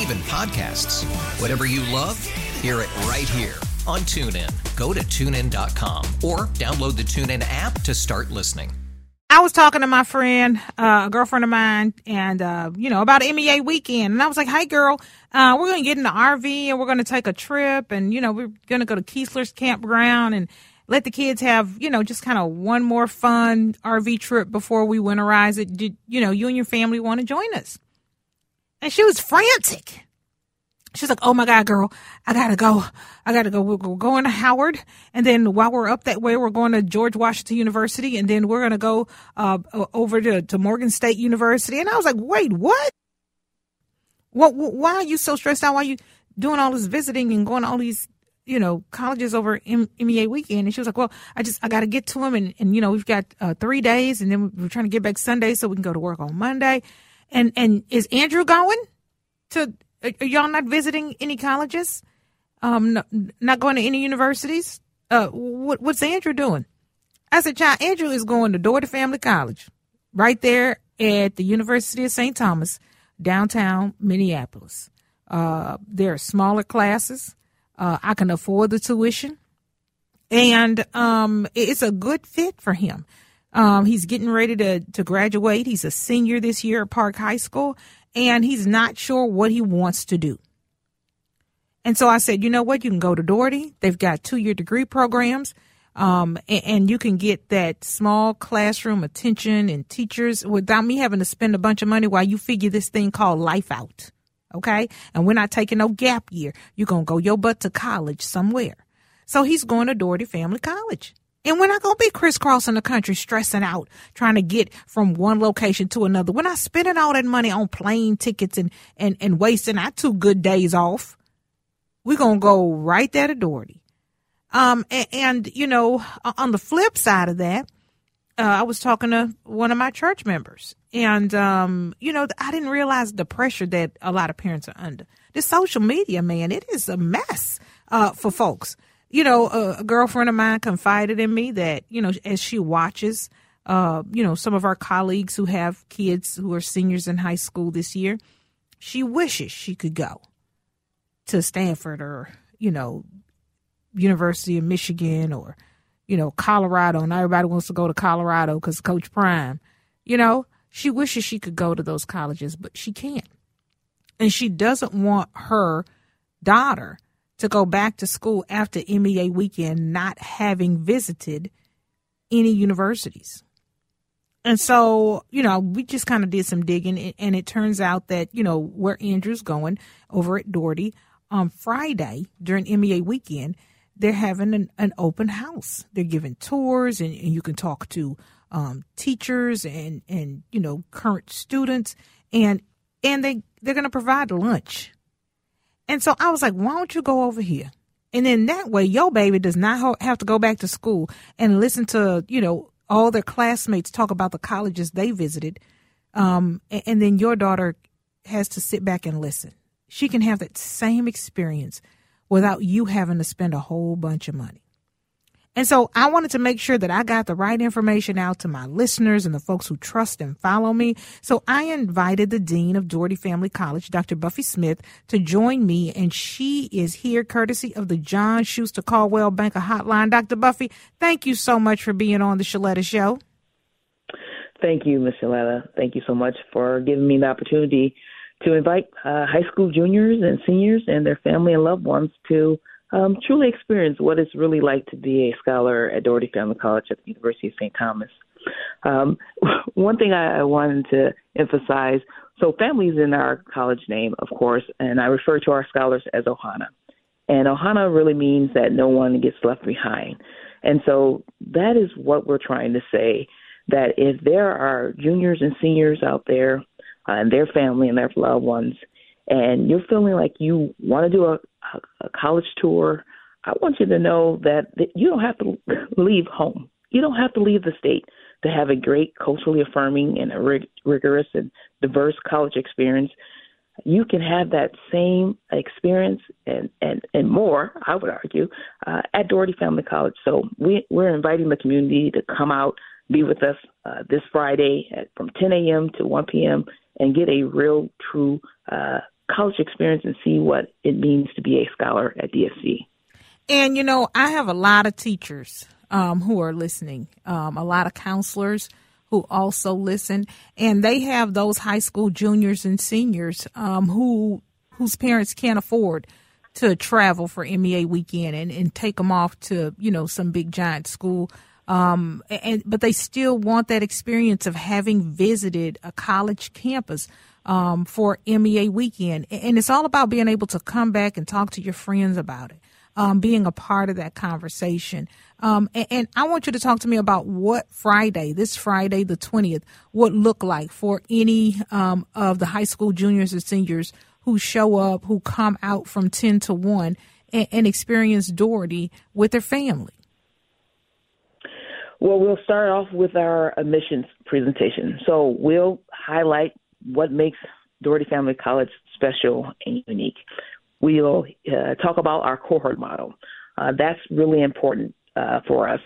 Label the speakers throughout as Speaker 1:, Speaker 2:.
Speaker 1: Even podcasts. Whatever you love, hear it right here on TuneIn. Go to tunein.com or download the TuneIn app to start listening.
Speaker 2: I was talking to my friend, uh, a girlfriend of mine, and uh, you know about MEA weekend, and I was like, "Hey, girl, uh, we're gonna get in the RV and we're gonna take a trip, and you know we're gonna go to Keesler's campground and let the kids have you know just kind of one more fun RV trip before we winterize it. Did you know you and your family want to join us?" And she was frantic. She's like, "Oh my God, girl, I gotta go. I gotta go. We're going to Howard, and then while we're up that way, we're going to George Washington University, and then we're gonna go uh, over to, to Morgan State University." And I was like, "Wait, what? What? Why are you so stressed out? Why are you doing all this visiting and going to all these, you know, colleges over M- MEA weekend?" And she was like, "Well, I just I gotta get to them, and and you know, we've got uh, three days, and then we're trying to get back Sunday so we can go to work on Monday." And and is Andrew going to? Are y'all not visiting any colleges? Um, no, not going to any universities? Uh, what, what's Andrew doing? I said, child, Andrew is going to Dougherty Family College, right there at the University of St. Thomas, downtown Minneapolis. Uh, there are smaller classes. Uh, I can afford the tuition, and um, it's a good fit for him. Um, he's getting ready to to graduate. He's a senior this year at Park High School, and he's not sure what he wants to do. And so I said, you know what? You can go to Dougherty. They've got two year degree programs. Um, and, and, you can get that small classroom attention and teachers without me having to spend a bunch of money while you figure this thing called life out. Okay. And we're not taking no gap year. You're going to go your butt to college somewhere. So he's going to Dougherty Family College. And we're not going to be crisscrossing the country, stressing out, trying to get from one location to another. We're not spending all that money on plane tickets and, and, and wasting our two good days off. We're going to go right there to Dougherty. Um, and, and, you know, on the flip side of that, uh, I was talking to one of my church members and, um, you know, I didn't realize the pressure that a lot of parents are under. The social media, man, it is a mess, uh, for folks you know, a, a, girlfriend of mine confided in me that, you know, as she watches, uh, you know, some of our colleagues who have kids who are seniors in high school this year, she wishes she could go to Stanford or, you know, University of Michigan or, you know, Colorado. And everybody wants to go to Colorado because Coach Prime, you know, she wishes she could go to those colleges, but she can't. And she doesn't want her daughter to go back to school after MEA weekend not having visited any universities. And so, you know, we just kind of did some digging, and it turns out that, you know, where Andrew's going over at Dougherty on Friday during MEA weekend, they're having an, an open house. They're giving tours, and, and you can talk to um, teachers and, and, you know, current students, and and they, they're going to provide lunch and so I was like, why don't you go over here? And then that way, your baby does not have to go back to school and listen to, you know, all their classmates talk about the colleges they visited. Um, and then your daughter has to sit back and listen. She can have that same experience without you having to spend a whole bunch of money. And so I wanted to make sure that I got the right information out to my listeners and the folks who trust and follow me. So I invited the Dean of Dougherty Family College, Dr. Buffy Smith, to join me. And she is here courtesy of the John Schuster Coldwell Banker Hotline. Dr. Buffy, thank you so much for being on the Sheletta Show.
Speaker 3: Thank you, Miss Sheletta. Thank you so much for giving me the opportunity to invite uh, high school juniors and seniors and their family and loved ones to um, truly experience what it's really like to be a scholar at Dougherty Family College at the University of St. Thomas. Um, one thing I, I wanted to emphasize so, family is in our college name, of course, and I refer to our scholars as Ohana. And Ohana really means that no one gets left behind. And so that is what we're trying to say that if there are juniors and seniors out there uh, and their family and their loved ones, and you're feeling like you want to do a, a college tour, I want you to know that, that you don't have to leave home. You don't have to leave the state to have a great culturally affirming and a rig- rigorous and diverse college experience. You can have that same experience and, and, and more, I would argue, uh, at Dougherty Family College. So we, we're inviting the community to come out, be with us uh, this Friday at, from 10 a.m. to 1 p.m. and get a real, true uh, college experience and see what it means to be a scholar at DFC.
Speaker 2: And, you know, I have a lot of teachers um, who are listening, um, a lot of counselors who also listen, and they have those high school juniors and seniors um, who whose parents can't afford to travel for MEA weekend and, and take them off to you know some big giant school. Um, and but they still want that experience of having visited a college campus um, for MEA weekend, and it's all about being able to come back and talk to your friends about it um, being a part of that conversation. Um, and, and, I want you to talk to me about what Friday, this Friday, the 20th, would look like for any um, of the high school juniors and seniors who show up, who come out from 10 to 1 and, and experience Dougherty with their family.
Speaker 3: Well, we'll start off with our admissions presentation. So we'll highlight what makes Dougherty Family College special and unique we'll uh, talk about our cohort model. Uh, that's really important uh, for us.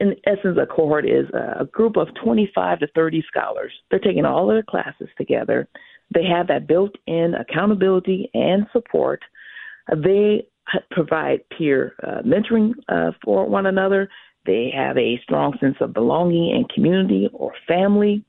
Speaker 3: In essence, a cohort is a group of 25 to 30 scholars. They're taking all their classes together. They have that built in accountability and support. They provide peer uh, mentoring uh, for one another. They have a strong sense of belonging and community or family.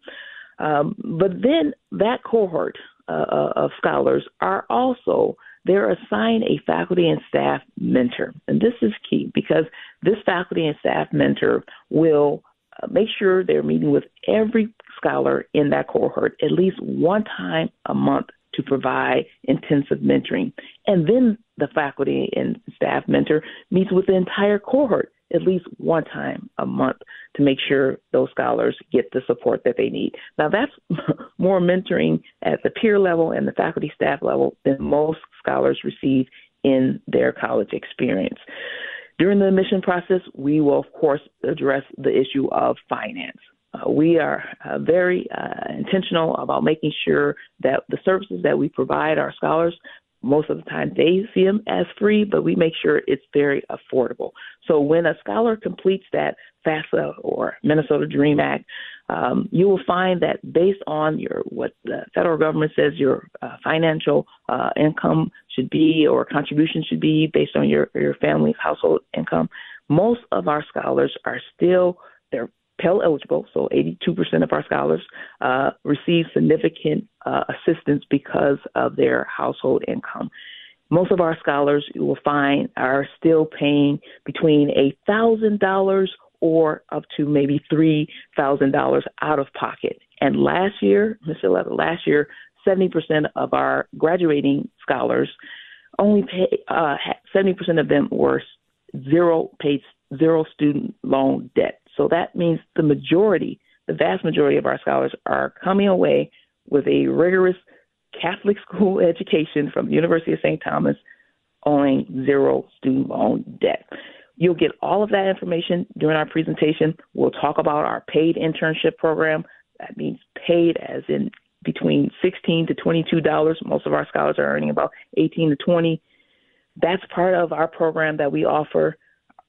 Speaker 3: Um, but then that cohort uh, of scholars are also they're assigned a faculty and staff mentor. And this is key because this faculty and staff mentor will uh, make sure they're meeting with every scholar in that cohort at least one time a month to provide intensive mentoring. And then the faculty and staff mentor meets with the entire cohort at least one time a month to make sure those scholars get the support that they need. Now, that's more mentoring at the peer level and the faculty staff level than most scholars receive in their college experience. During the admission process, we will, of course, address the issue of finance. Uh, we are uh, very uh, intentional about making sure that the services that we provide our scholars most of the time they see them as free, but we make sure it's very affordable. So when a scholar completes that FAFSA or Minnesota Dream Act, um, you will find that based on your what the federal government says your uh, financial uh, income should be or contribution should be based on your your family's household income, most of our scholars are still they're Pell eligible, so 82% of our scholars uh, receive significant uh, assistance because of their household income. Most of our scholars, you will find, are still paying between $1,000 or up to maybe $3,000 out of pocket. And last year, Mr. Levitt, last year, 70% of our graduating scholars only pay, uh, 70% of them were zero paid zero student loan debt. So that means the majority, the vast majority of our scholars are coming away with a rigorous Catholic school education from the University of St. Thomas owing zero student loan debt. You'll get all of that information during our presentation. We'll talk about our paid internship program. That means paid as in between 16 to 22 dollars. Most of our scholars are earning about 18 to 20. That's part of our program that we offer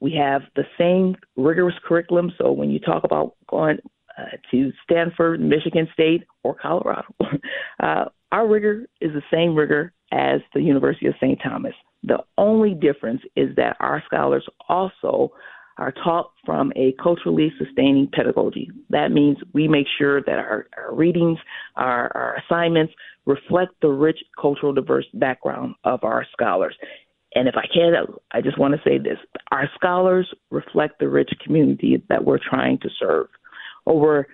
Speaker 3: we have the same rigorous curriculum. So when you talk about going uh, to Stanford, Michigan State, or Colorado, uh, our rigor is the same rigor as the University of St. Thomas. The only difference is that our scholars also are taught from a culturally sustaining pedagogy. That means we make sure that our, our readings, our, our assignments reflect the rich cultural diverse background of our scholars. And if I can, I just want to say this our scholars reflect the rich community that we're trying to serve. Over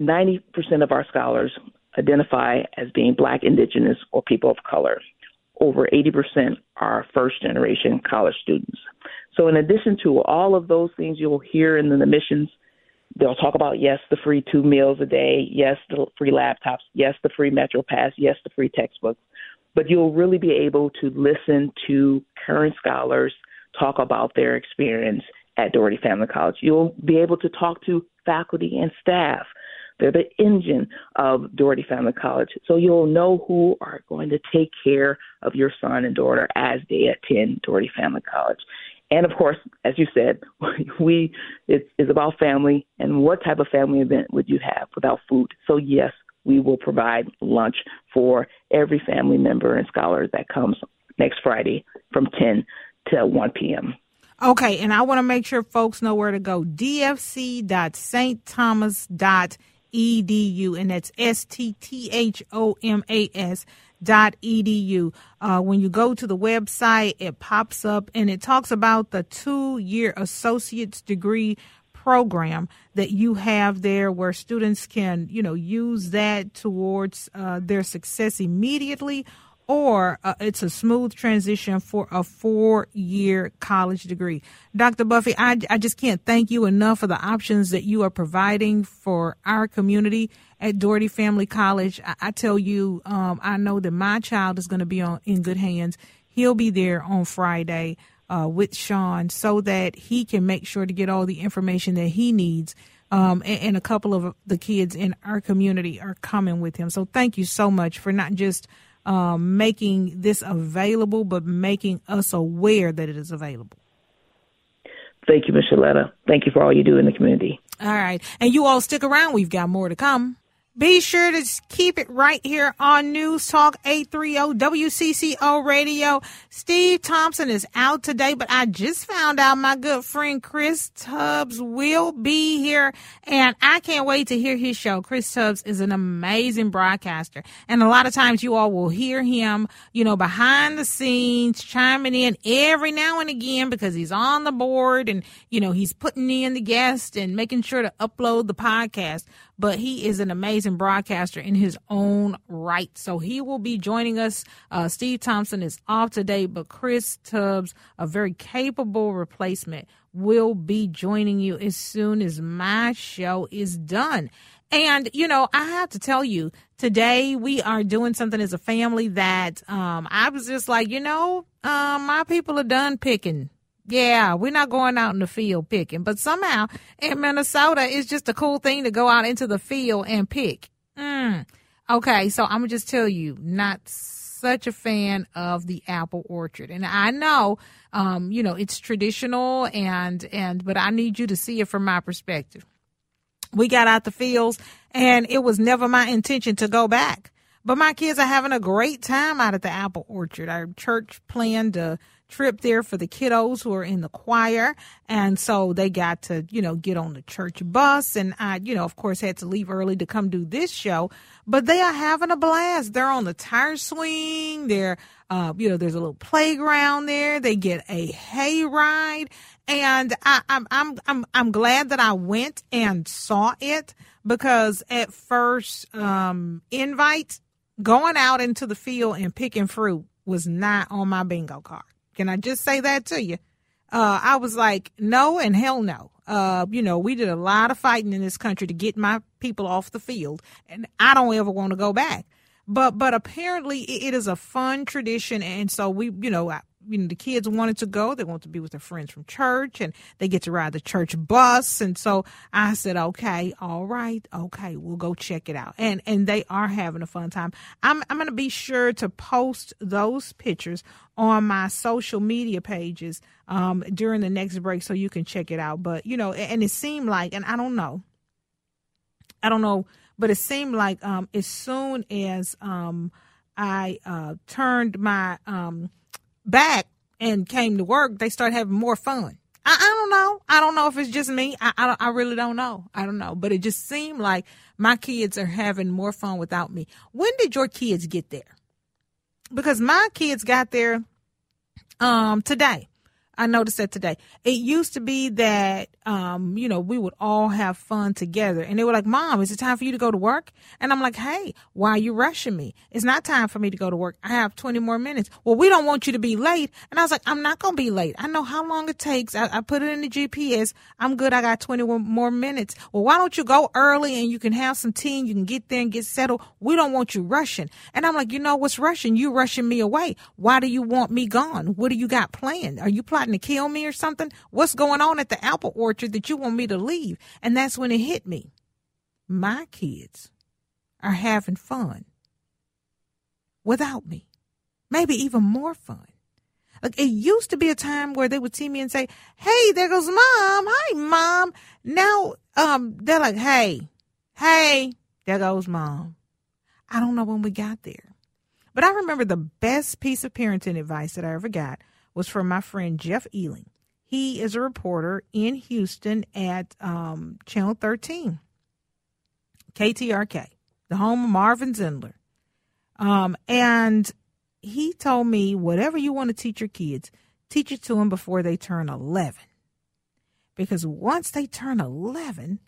Speaker 3: 90% of our scholars identify as being Black, Indigenous, or people of color. Over 80% are first generation college students. So, in addition to all of those things you'll hear in the admissions, they'll talk about yes, the free two meals a day, yes, the free laptops, yes, the free Metro Pass, yes, the free textbooks. But you'll really be able to listen to current scholars talk about their experience at Dougherty Family College. You'll be able to talk to faculty and staff they're the engine of Dougherty Family College. So you'll know who are going to take care of your son and daughter as they attend Dougherty Family College. And of course, as you said, we it's, it's about family and what type of family event would you have without food? So yes, we will provide lunch for every family member and scholar that comes next Friday from 10 to 1 p.m.
Speaker 2: Okay, and I want to make sure folks know where to go. dfc.stthomas.edu and that's S T T H O M A S dot edu. Uh, when you go to the website, it pops up and it talks about the two year associate's degree program that you have there where students can you know use that towards uh, their success immediately or uh, it's a smooth transition for a four year college degree. Dr. Buffy, I, I just can't thank you enough for the options that you are providing for our community at Dougherty Family College. I, I tell you, um, I know that my child is going to be on, in good hands. He'll be there on Friday uh, with Sean so that he can make sure to get all the information that he needs. Um, and, and a couple of the kids in our community are coming with him. So thank you so much for not just um, making this available, but making us aware that it is available.
Speaker 3: Thank you, Ms. Sheletta. Thank you for all you do in the community.
Speaker 2: All right. And you all stick around. We've got more to come. Be sure to keep it right here on News Talk 830 WCCO Radio. Steve Thompson is out today, but I just found out my good friend Chris Tubbs will be here and I can't wait to hear his show. Chris Tubbs is an amazing broadcaster and a lot of times you all will hear him, you know, behind the scenes chiming in every now and again because he's on the board and, you know, he's putting in the guest and making sure to upload the podcast but he is an amazing broadcaster in his own right. So he will be joining us. Uh, Steve Thompson is off today, but Chris Tubbs, a very capable replacement, will be joining you as soon as my show is done. And, you know, I have to tell you, today we are doing something as a family that um, I was just like, you know, uh, my people are done picking yeah, we're not going out in the field picking, but somehow in Minnesota, it's just a cool thing to go out into the field and pick. Mm. Okay, so I'm gonna just tell you, not such a fan of the apple orchard, and I know, um, you know, it's traditional, and and but I need you to see it from my perspective. We got out the fields, and it was never my intention to go back. But my kids are having a great time out at the apple orchard. Our church planned to trip there for the kiddos who are in the choir. And so they got to, you know, get on the church bus. And I, you know, of course, had to leave early to come do this show. But they are having a blast. They're on the tire swing. They're, uh, you know, there's a little playground there. They get a hay ride. And I, I'm, I'm, I'm, I'm glad that I went and saw it because at first, um, invite going out into the field and picking fruit was not on my bingo card. Can I just say that to you? Uh, I was like, no and hell no. Uh, you know, we did a lot of fighting in this country to get my people off the field, and I don't ever want to go back. But but apparently it is a fun tradition, and so we, you know, you know the kids wanted to go. They want to be with their friends from church and they get to ride the church bus. And so i said okay all right okay we'll go check it out. And and they are having a fun time. I'm i'm going to be sure to post those pictures on my social media pages um during the next break so you can check it out. But you know and it seemed like and i don't know. I don't know but it seemed like um as soon as um I uh, turned my um, back and came to work, they start having more fun. I, I don't know. I don't know if it's just me. I, I, I really don't know. I don't know. But it just seemed like my kids are having more fun without me. When did your kids get there? Because my kids got there um, today. I noticed that today. It used to be that, um, you know, we would all have fun together. And they were like, Mom, is it time for you to go to work? And I'm like, Hey, why are you rushing me? It's not time for me to go to work. I have 20 more minutes. Well, we don't want you to be late. And I was like, I'm not going to be late. I know how long it takes. I, I put it in the GPS. I'm good. I got 20 more minutes. Well, why don't you go early and you can have some tea and you can get there and get settled? We don't want you rushing. And I'm like, you know what's rushing? You rushing me away. Why do you want me gone? What do you got planned? Are you plotting to kill me or something? What's going on at the apple orchard that you want me to leave? And that's when it hit me. My kids are having fun without me. Maybe even more fun. Like it used to be a time where they would see me and say, Hey, there goes mom. Hi, mom. Now, um, they're like, Hey, hey, there goes mom. I don't know when we got there. But I remember the best piece of parenting advice that I ever got was from my friend Jeff Ehling. He is a reporter in Houston at um, Channel 13, KTRK, the home of Marvin Zindler. Um, and he told me, whatever you want to teach your kids, teach it to them before they turn 11. Because once they turn 11,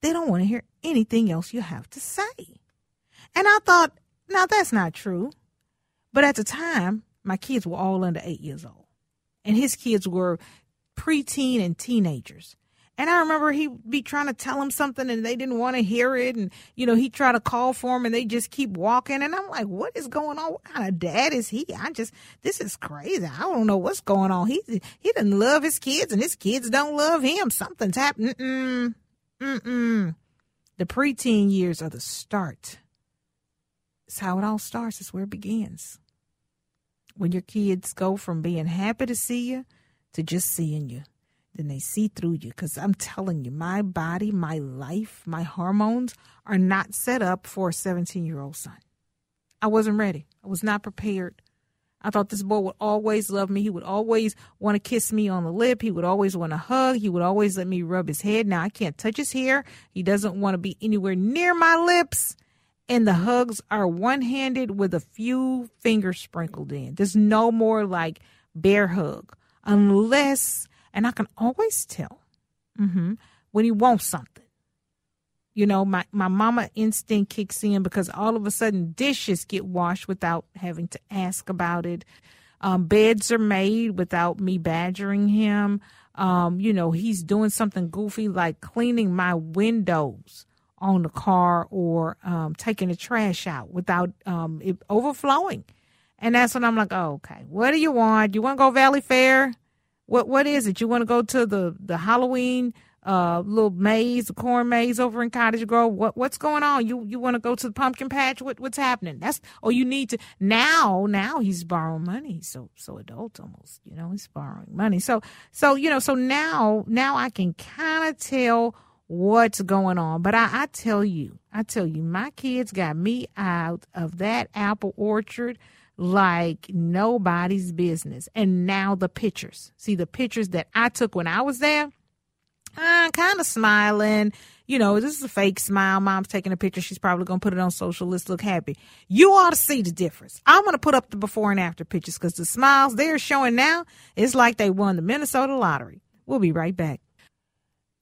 Speaker 2: they don't want to hear anything else you have to say. And I thought, now that's not true. But at the time, my kids were all under eight years old and his kids were preteen and teenagers. And I remember he'd be trying to tell him something and they didn't want to hear it. And, you know, he tried to call for him and they just keep walking. And I'm like, what is going on? What kind of dad is he? I just, this is crazy. I don't know what's going on. He, he doesn't love his kids and his kids don't love him. Something's happening. Mm-mm. Mm-mm. The preteen years are the start. It's how it all starts. It's where it begins when your kids go from being happy to see you to just seeing you. Then they see through you. Because I'm telling you, my body, my life, my hormones are not set up for a 17 year old son. I wasn't ready. I was not prepared. I thought this boy would always love me. He would always want to kiss me on the lip. He would always want to hug. He would always let me rub his head. Now I can't touch his hair. He doesn't want to be anywhere near my lips and the hugs are one handed with a few fingers sprinkled in. There's no more like bear hug unless, and I can always tell mm-hmm, when he wants something. You know, my, my mama instinct kicks in because all of a sudden dishes get washed without having to ask about it. Um, beds are made without me badgering him. Um, you know, he's doing something goofy like cleaning my windows on the car or um, taking the trash out without um, it overflowing. And that's when I'm like, oh, okay. What do you want? You want to go Valleyfair? What What is it? You want to go to the the Halloween uh, little maze, the corn maze over in Cottage Grove? What What's going on? You You want to go to the pumpkin patch? What What's happening? That's or you need to now. Now he's borrowing money. He's so so adult almost. You know, he's borrowing money. So so you know so now now I can kind of tell what's going on. But I, I tell you, I tell you, my kids got me out of that apple orchard like nobody's business. And now the pictures. See, the pictures that I took when I was there, I'm kind of smiling. You know, this is a fake smile. Mom's taking a picture. She's probably going to put it on social. Let's look happy. You ought to see the difference. I'm going to put up the before and after pictures because the smiles they're showing now, it's like they won the Minnesota lottery. We'll be right back.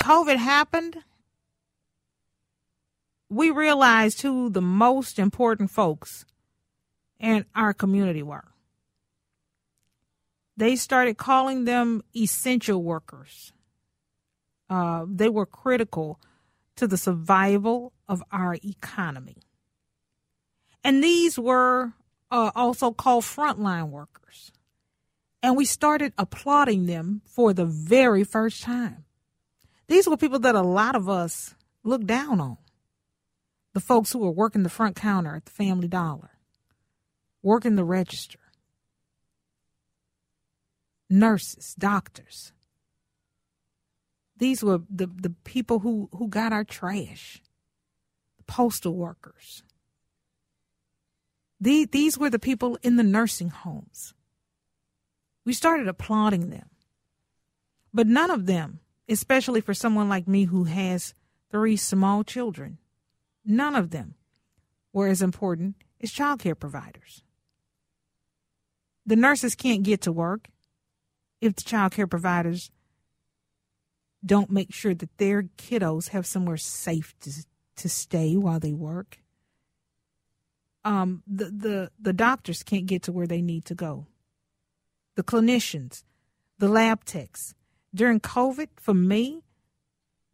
Speaker 2: COVID happened, we realized who the most important folks in our community were. They started calling them essential workers. Uh, they were critical to the survival of our economy. And these were uh, also called frontline workers. And we started applauding them for the very first time. These were people that a lot of us look down on. The folks who were working the front counter at the Family Dollar, working the register, nurses, doctors. These were the, the people who, who got our trash, the postal workers. These, these were the people in the nursing homes. We started applauding them. But none of them especially for someone like me who has three small children. None of them were as important as child care providers. The nurses can't get to work if the child care providers don't make sure that their kiddos have somewhere safe to, to stay while they work. Um, the, the, the doctors can't get to where they need to go. The clinicians, the lab techs, during COVID, for me,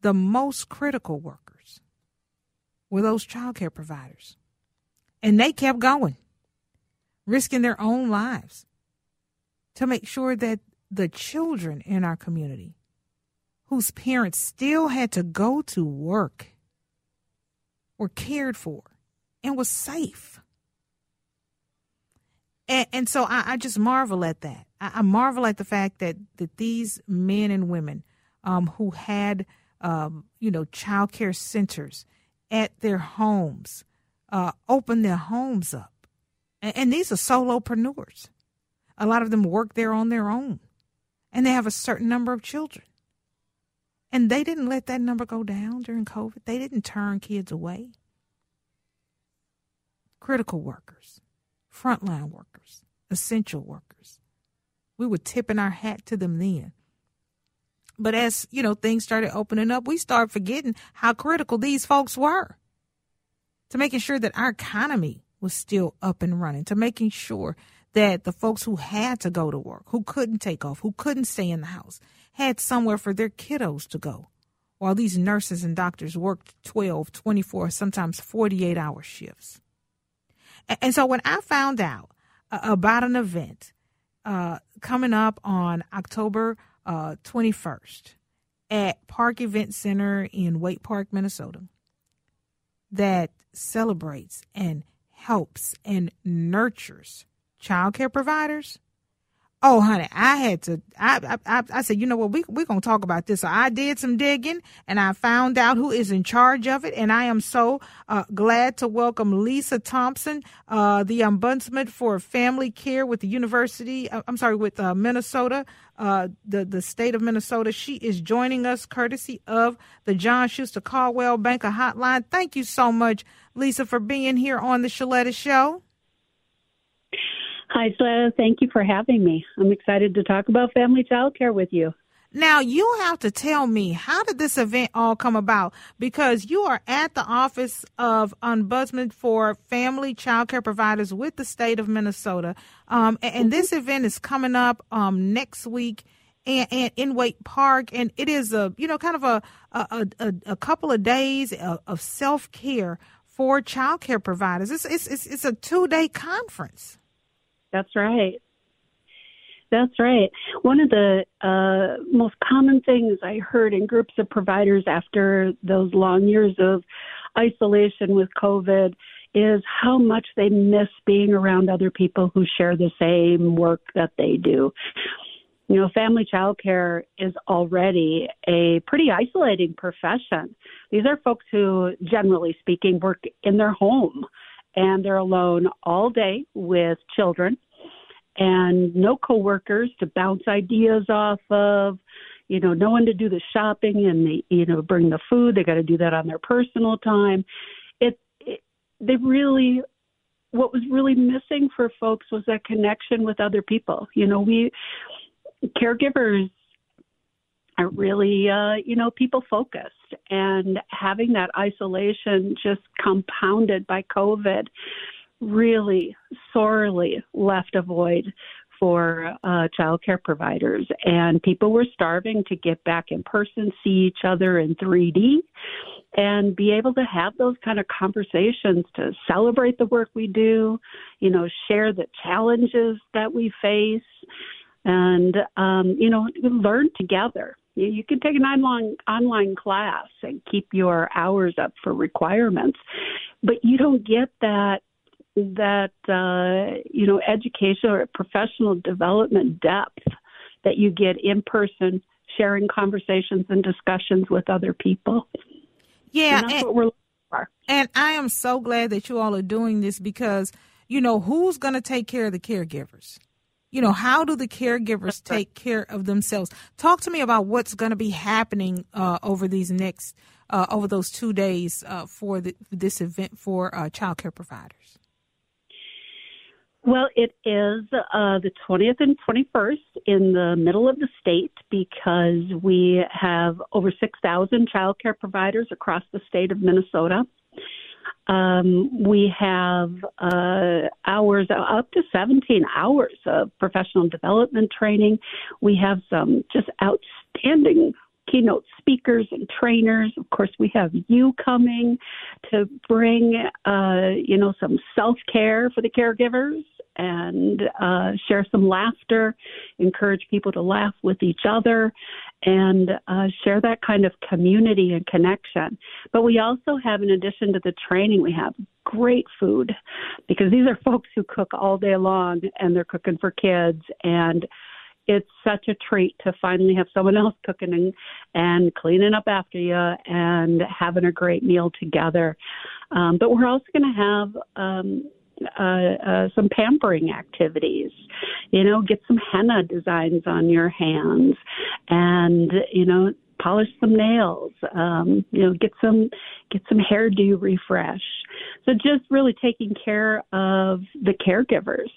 Speaker 2: the most critical workers were those child care providers. And they kept going, risking their own lives to make sure that the children in our community whose parents still had to go to work were cared for and was safe. And, and so I, I, just marvel at that. I, I, marvel at the fact that, that these men and women um, who had, um, you know, child care centers at their homes uh, opened their homes up. And, and these are solopreneurs. A lot of them work there on their own. And they have a certain number of children. And they didn't let that number go down during COVID. They didn't turn kids away. Critical workers frontline workers, essential workers. We were tipping our hat to them then. But as, you know, things started opening up, we started forgetting how critical these folks were to making sure that our economy was still up and running, to making sure that the folks who had to go to work, who couldn't take off, who couldn't stay in the house, had somewhere for their kiddos to go. While these nurses and doctors worked 12, 24, sometimes 48 hour shifts. And so when I found out uh, about an event uh, coming up on October uh, 21st at Park Event Center in Waite Park, Minnesota, that celebrates and helps and nurtures child care providers, Oh, honey, I had to. I I, I said, you know what? We we're gonna talk about this. So I did some digging, and I found out who is in charge of it. And I am so uh, glad to welcome Lisa Thompson, uh, the ombudsman for family care with the University. Uh, I'm sorry, with uh, Minnesota, uh, the the state of Minnesota. She is joining us courtesy of the John Schuster Coldwell Banker Hotline. Thank you so much, Lisa, for being here on the Sheletta Show.
Speaker 4: Hi, Sheletta. Thank you for having me. I'm excited to talk about family child care with you.
Speaker 2: Now, you have to tell me how did this event all come about? Because you are at the Office of Ombudsman for Family Child Care Providers with the state of Minnesota. Um, and, and, this event is coming up um, next week and, and, in Waite Park. And it is a, you know, kind of a, a, a, a couple of days of, of self care for child care providers. It's, it's, it's a two day conference.
Speaker 4: That's right. That's right. One of the uh, most common things I heard in groups of providers after those long years of isolation with COVID is how much they miss being around other people who share the same work that they do. You know, family child care is already a pretty isolating profession. These are folks who, generally speaking, work in their home and they're alone all day with children. And no coworkers to bounce ideas off of you know no one to do the shopping and the you know bring the food. They got to do that on their personal time. It, it they really what was really missing for folks was that connection with other people. You know we caregivers are really uh you know people focused and having that isolation just compounded by covid really sorely left a void for uh, child care providers. And people were starving to get back in person, see each other in 3D, and be able to have those kind of conversations to celebrate the work we do, you know, share the challenges that we face, and, um, you know, learn together. You can take an online online class and keep your hours up for requirements, but you don't get that that uh, you know education or professional development depth that you get in person sharing conversations and discussions with other people.
Speaker 2: Yeah
Speaker 4: and that's
Speaker 2: and,
Speaker 4: what we're looking for.
Speaker 2: And i am so glad that you all are doing this because you know who's going to take care of the caregivers you know how do the caregivers take care of themselves? Talk to me about what's going to be happening uh, over these next uh, over those two days uh, for the, this event for uh, child care providers.
Speaker 4: Well, it is uh, the 20th and 21st in the middle of the state because we have over 6,000 child care providers across the state of Minnesota. Um, we have uh, hours, up to 17 hours of professional development training. We have some just outstanding keynote speakers and trainers. Of course, we have you coming to bring, uh, you know, some self care for the caregivers and uh, share some laughter, encourage people to laugh with each other, and uh, share that kind of community and connection. But we also have, in addition to the training, we have great food because these are folks who cook all day long and they're cooking for kids and it's such a treat to finally have someone else cooking and, and cleaning up after you and having a great meal together. Um, but we're also going to have um, uh, uh, some pampering activities. You know, get some henna designs on your hands, and you know, polish some nails. Um, you know, get some get some hairdo refresh. So just really taking care of the caregivers.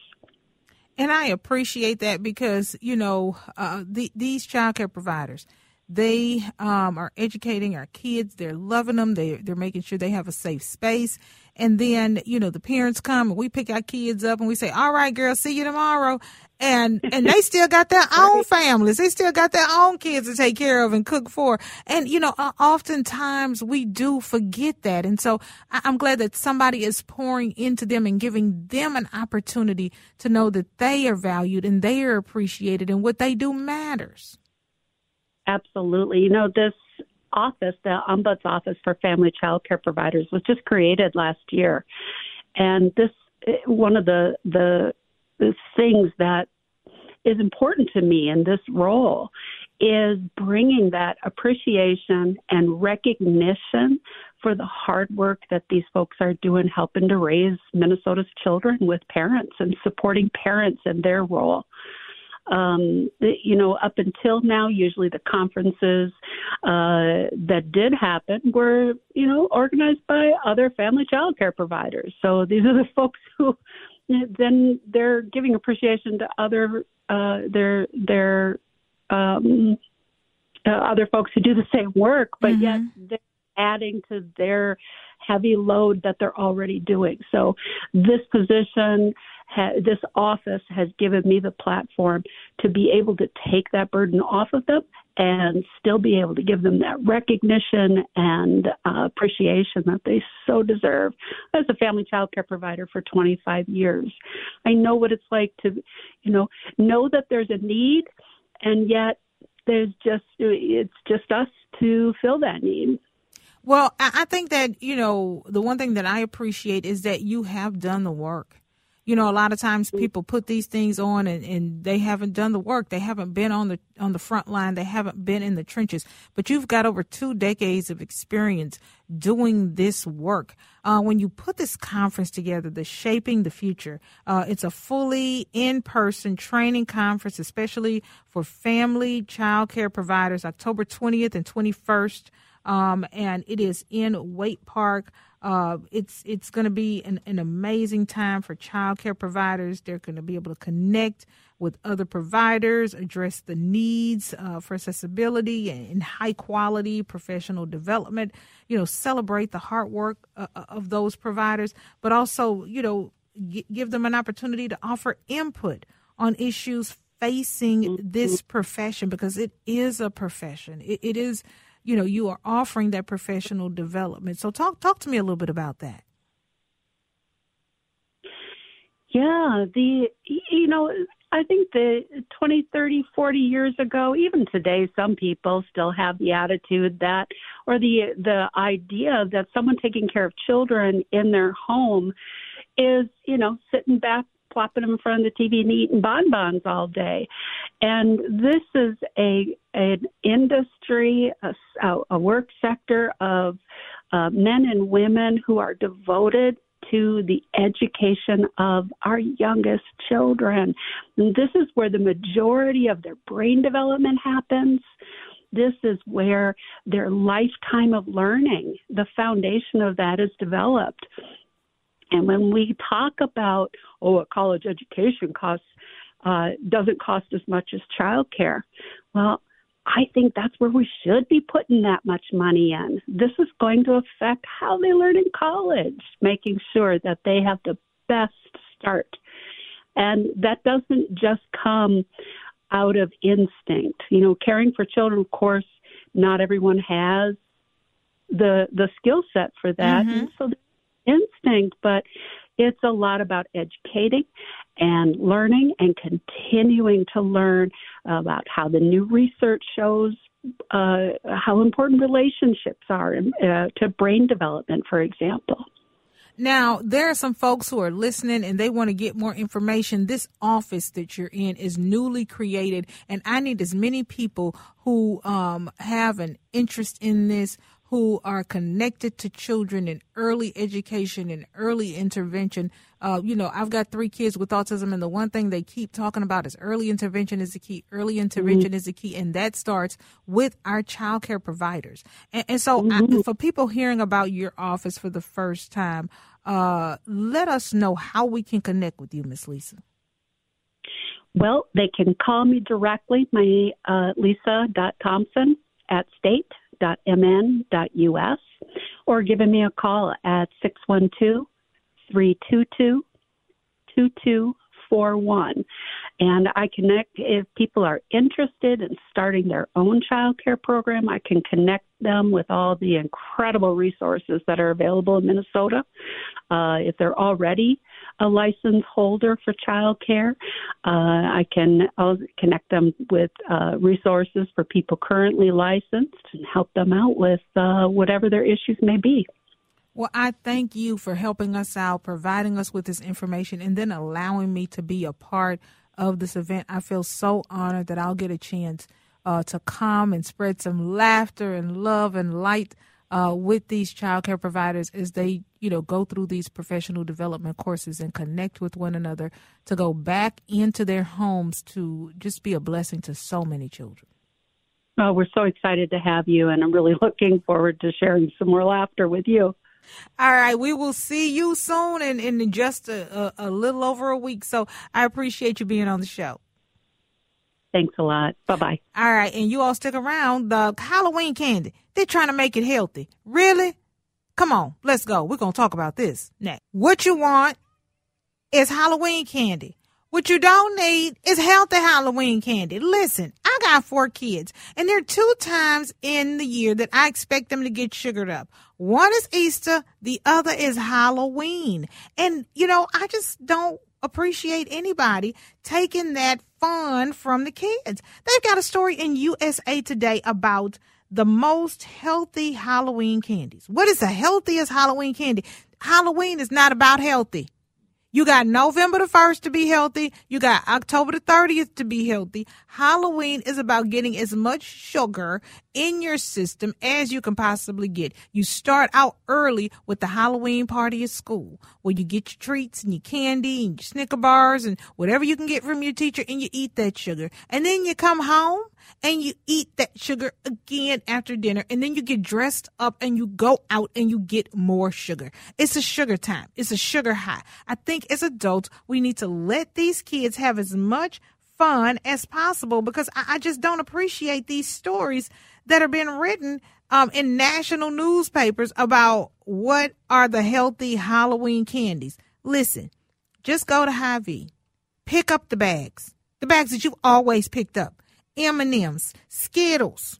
Speaker 2: And I appreciate that because you know uh, the, these child care providers they um, are educating our kids. They're loving them. They they're making sure they have a safe space. And then you know the parents come and we pick our kids up and we say, "All right, girl, see you tomorrow." And and they still got their own families. They still got their own kids to take care of and cook for. And you know, uh, oftentimes we do forget that. And so I'm glad that somebody is pouring into them and giving them an opportunity to know that they are valued and they are appreciated and what they do matters.
Speaker 4: Absolutely. You know, this office, the Ombuds Office for Family Child Care Providers, was just created last year. And this, one of the, the, the things that is important to me in this role is bringing that appreciation and recognition for the hard work that these folks are doing helping to raise Minnesota's children with parents and supporting parents in their role um, you know, up until now, usually the conferences uh, that did happen were, you know, organized by other family child care providers. So these are the folks who then they're giving appreciation to other uh, their their um, uh, other folks who do the same work, but mm-hmm. yet they're adding to their heavy load that they're already doing. So this position ha- this office has given me the platform to be able to take that burden off of them and still be able to give them that recognition and uh, appreciation that they so deserve. As a family child care provider for 25 years, I know what it's like to, you know, know that there's a need, and yet there's just it's just us to fill that need.
Speaker 2: Well, I think that you know the one thing that I appreciate is that you have done the work you know, a lot of times people put these things on and, and they haven't done the work. They haven't been on the on the front line. They haven't been in the trenches. But you've got over two decades of experience doing this work. Uh, when you put this conference together, the Shaping the Future, uh, it's a fully in person training conference, especially for family child care providers, October 20th and 21st. Um, and it is in Waite Park. Uh, it's it's going to be an, an amazing time for childcare providers. They're going to be able to connect with other providers, address the needs uh, for accessibility and high quality professional development. You know, celebrate the hard work uh, uh of those providers, but also you know g- give them an opportunity to offer input on issues facing this profession because it is a profession. it, it is you know you are offering that professional development. So talk talk to me a little bit about that.
Speaker 4: Yeah the you know i think the 20 30 40 years ago even today some people still have the attitude that or the the idea that someone taking care of children in their home is you know sitting back plopping in front of the TV and eating bonbons all day. And this is a an industry, a, a work sector of uh, men and women who are devoted to the education of our youngest children. And this is where the majority of their brain development happens. This is where their lifetime of learning, the foundation of that is developed. And when we talk about, oh, a college education costs, uh, doesn't cost as much as childcare, well, I think that's where we should be putting that much money in. This is going to affect how they learn in college, making sure that they have the best start. And that doesn't just come out of instinct. You know, caring for children, of course, not everyone has the the skill set for that. Mm-hmm. And so instinct, but it's a lot about educating and learning and continuing to learn about how the new research shows uh, how important relationships are uh, to brain development, for example.
Speaker 2: Now, there are some folks who are listening and they want to get more information. This office that you're in is newly created, and I need as many people who um, have an interest in this, who are connected to children in early education and early intervention. Uh, you know, I've got three kids with autism, and the one thing they keep talking about is early intervention is the key. Early intervention mm-hmm. is the key, and that starts with our child care providers. And, and so, mm-hmm. I, for people hearing about your office for the first time, uh, let us know how we can connect with you, Miss Lisa.
Speaker 4: Well, they can call me directly, my uh, lisa.thompson at state mn.us or giving me a call at 612 322 2241. And I connect if people are interested in starting their own child care program, I can connect them with all the incredible resources that are available in Minnesota. Uh, if they're already a license holder for child care. Uh, I can connect them with uh, resources for people currently licensed and help them out with uh, whatever their issues may be.
Speaker 2: Well, I thank you for helping us out, providing us with this information, and then allowing me to be a part of this event. I feel so honored that I'll get a chance uh, to come and spread some laughter and love and light uh, with these child care providers as they, you know, go through these professional development courses and connect with one another to go back into their homes to just be a blessing to so many children.
Speaker 4: Oh, we're so excited to have you, and I'm really looking forward to sharing some more laughter with you.
Speaker 2: All right, we will see you soon in, in just a, a, a little over a week. So I appreciate you being on the show.
Speaker 4: Thanks a lot. Bye bye.
Speaker 2: All right, and you all stick around. The Halloween candy, they're trying to make it healthy. Really? Come on, let's go. We're to talk about this next. What you want is Halloween candy. What you don't need is healthy Halloween candy. Listen, I got four kids, and there are two times in the year that I expect them to get sugared up. One is Easter, the other is Halloween. And, you know, I just don't appreciate anybody taking that fun from the kids. They've got a story in USA Today about the most healthy Halloween candies. What is the healthiest Halloween candy? Halloween is not about healthy. You got November the 1st to be healthy. You got October the 30th to be healthy. Halloween is about getting as much sugar in your system as you can possibly get. You start out early with the Halloween party at school where you get your treats and your candy and your Snicker bars and whatever you can get from your teacher and you eat that sugar. And then you come home and you eat that sugar again after dinner and then you get dressed up and you go out and you get more sugar. It's a sugar time. It's a sugar high. I think as adults, we need to let these kids have as much fun as possible because I, I just don't appreciate these stories that are being written um, in national newspapers about what are the healthy Halloween candies. Listen, just go to Hy-Vee, pick up the bags, the bags that you've always picked up. M&Ms, Skittles,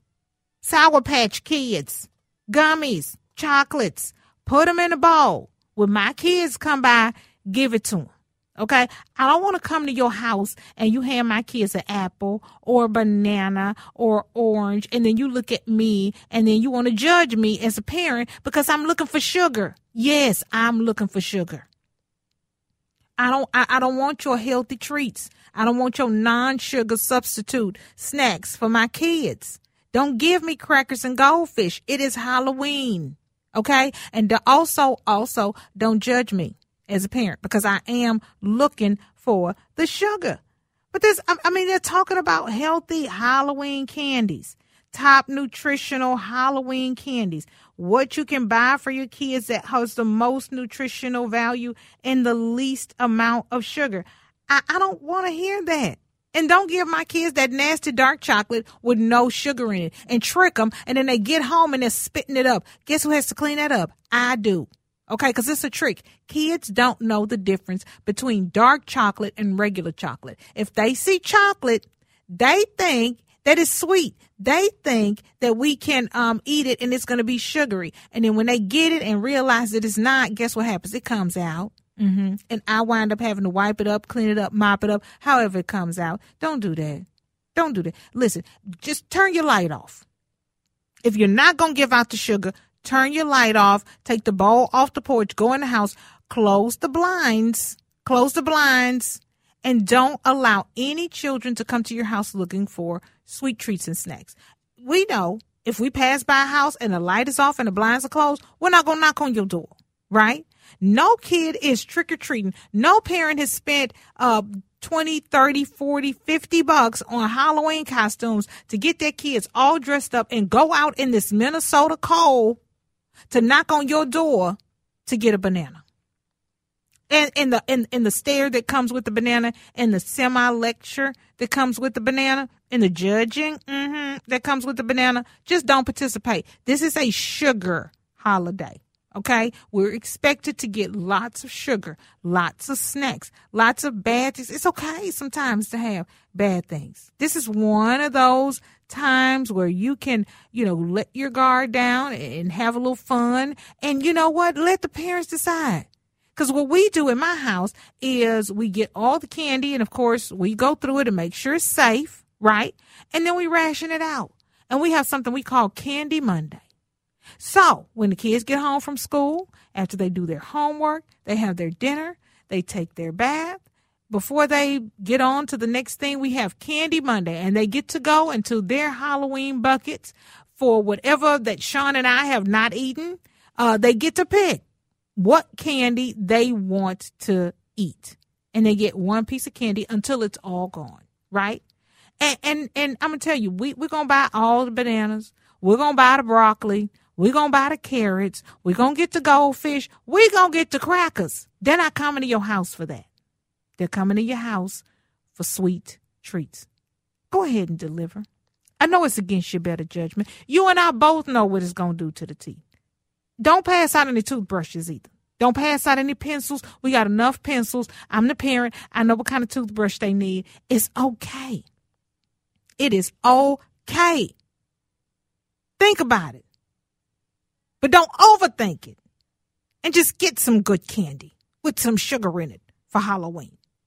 Speaker 2: Sour Patch Kids, gummies, chocolates. Put them in a bowl. When my kids come by, give it to them. Okay? I don't want to come to your house and you hand my kids an apple or a banana or orange and then you look at me and then you want to judge me as a parent because I'm looking for sugar. Yes, I'm looking for sugar. I don't I, I don't want your healthy treats. I don't want your non-sugar substitute snacks for my kids. Don't give me crackers and goldfish. It is Halloween. Okay? And also also don't judge me as a parent because I am looking for the sugar. But there's, I mean, they're talking about healthy Halloween candies, top nutritional Halloween candies, what you can buy for your kids that has the most nutritional value and the least amount of sugar. I, I don't want to hear that. And don't give my kids that nasty dark chocolate with no sugar in it and trick them. And then they get home and they're spitting it up. Guess who has to clean that up? I do. Okay, because it's a trick. Kids don't know the difference between dark chocolate and regular chocolate. If they see chocolate, they think that it's sweet. They think that we can um, eat it and it's going to be sugary. And then when they get it and realize that it's not, guess what happens? It comes out. Mm-hmm. And I wind up having to wipe it up, clean it up, mop it up, however it comes out. Don't do that. Don't do that. Listen, just turn your light off. If you're not going to give out the sugar, turn your light off, take the bowl off the porch, go in the house, close the blinds, close the blinds, and don't allow any children to come to your house looking for sweet treats and snacks. We know if we pass by a house and the light is off and the blinds are closed, we're not going to knock on your door, right? No kid is trick or treating. No parent has spent uh 20, 30, 40, 50 bucks on Halloween costumes to get their kids all dressed up and go out in this Minnesota cold to knock on your door to get a banana. And in the in, in the stare that comes with the banana, and the semi lecture that comes with the banana, and the judging mm-hmm, that comes with the banana, just don't participate. This is a sugar holiday. Okay, we're expected to get lots of sugar, lots of snacks, lots of bad things. It's okay sometimes to have bad things. This is one of those times where you can, you know, let your guard down and have a little fun. And you know what? Let the parents decide. Because what we do in my house is we get all the candy, and of course, we go through it and make sure it's safe, right? And then we ration it out. And we have something we call Candy Monday. So when the kids get home from school, after they do their homework, they have their dinner, they take their bath. Before they get on to the next thing, we have Candy Monday, and they get to go into their Halloween buckets for whatever that Sean and I have not eaten. Uh, they get to pick what candy they want to eat, and they get one piece of candy until it's all gone, right? And and and I'm gonna tell you, we we're gonna buy all the bananas. We're gonna buy the broccoli. We're going to buy the carrots. We're going to get the goldfish. We're going to get the crackers. They're not coming to your house for that. They're coming to your house for sweet treats. Go ahead and deliver. I know it's against your better judgment. You and I both know what it's going to do to the teeth. Don't pass out any toothbrushes either. Don't pass out any pencils. We got enough pencils. I'm the parent. I know what kind of toothbrush they need. It's okay. It is okay. Think about it. But don't overthink it. And just get some good candy with some sugar in it for Halloween.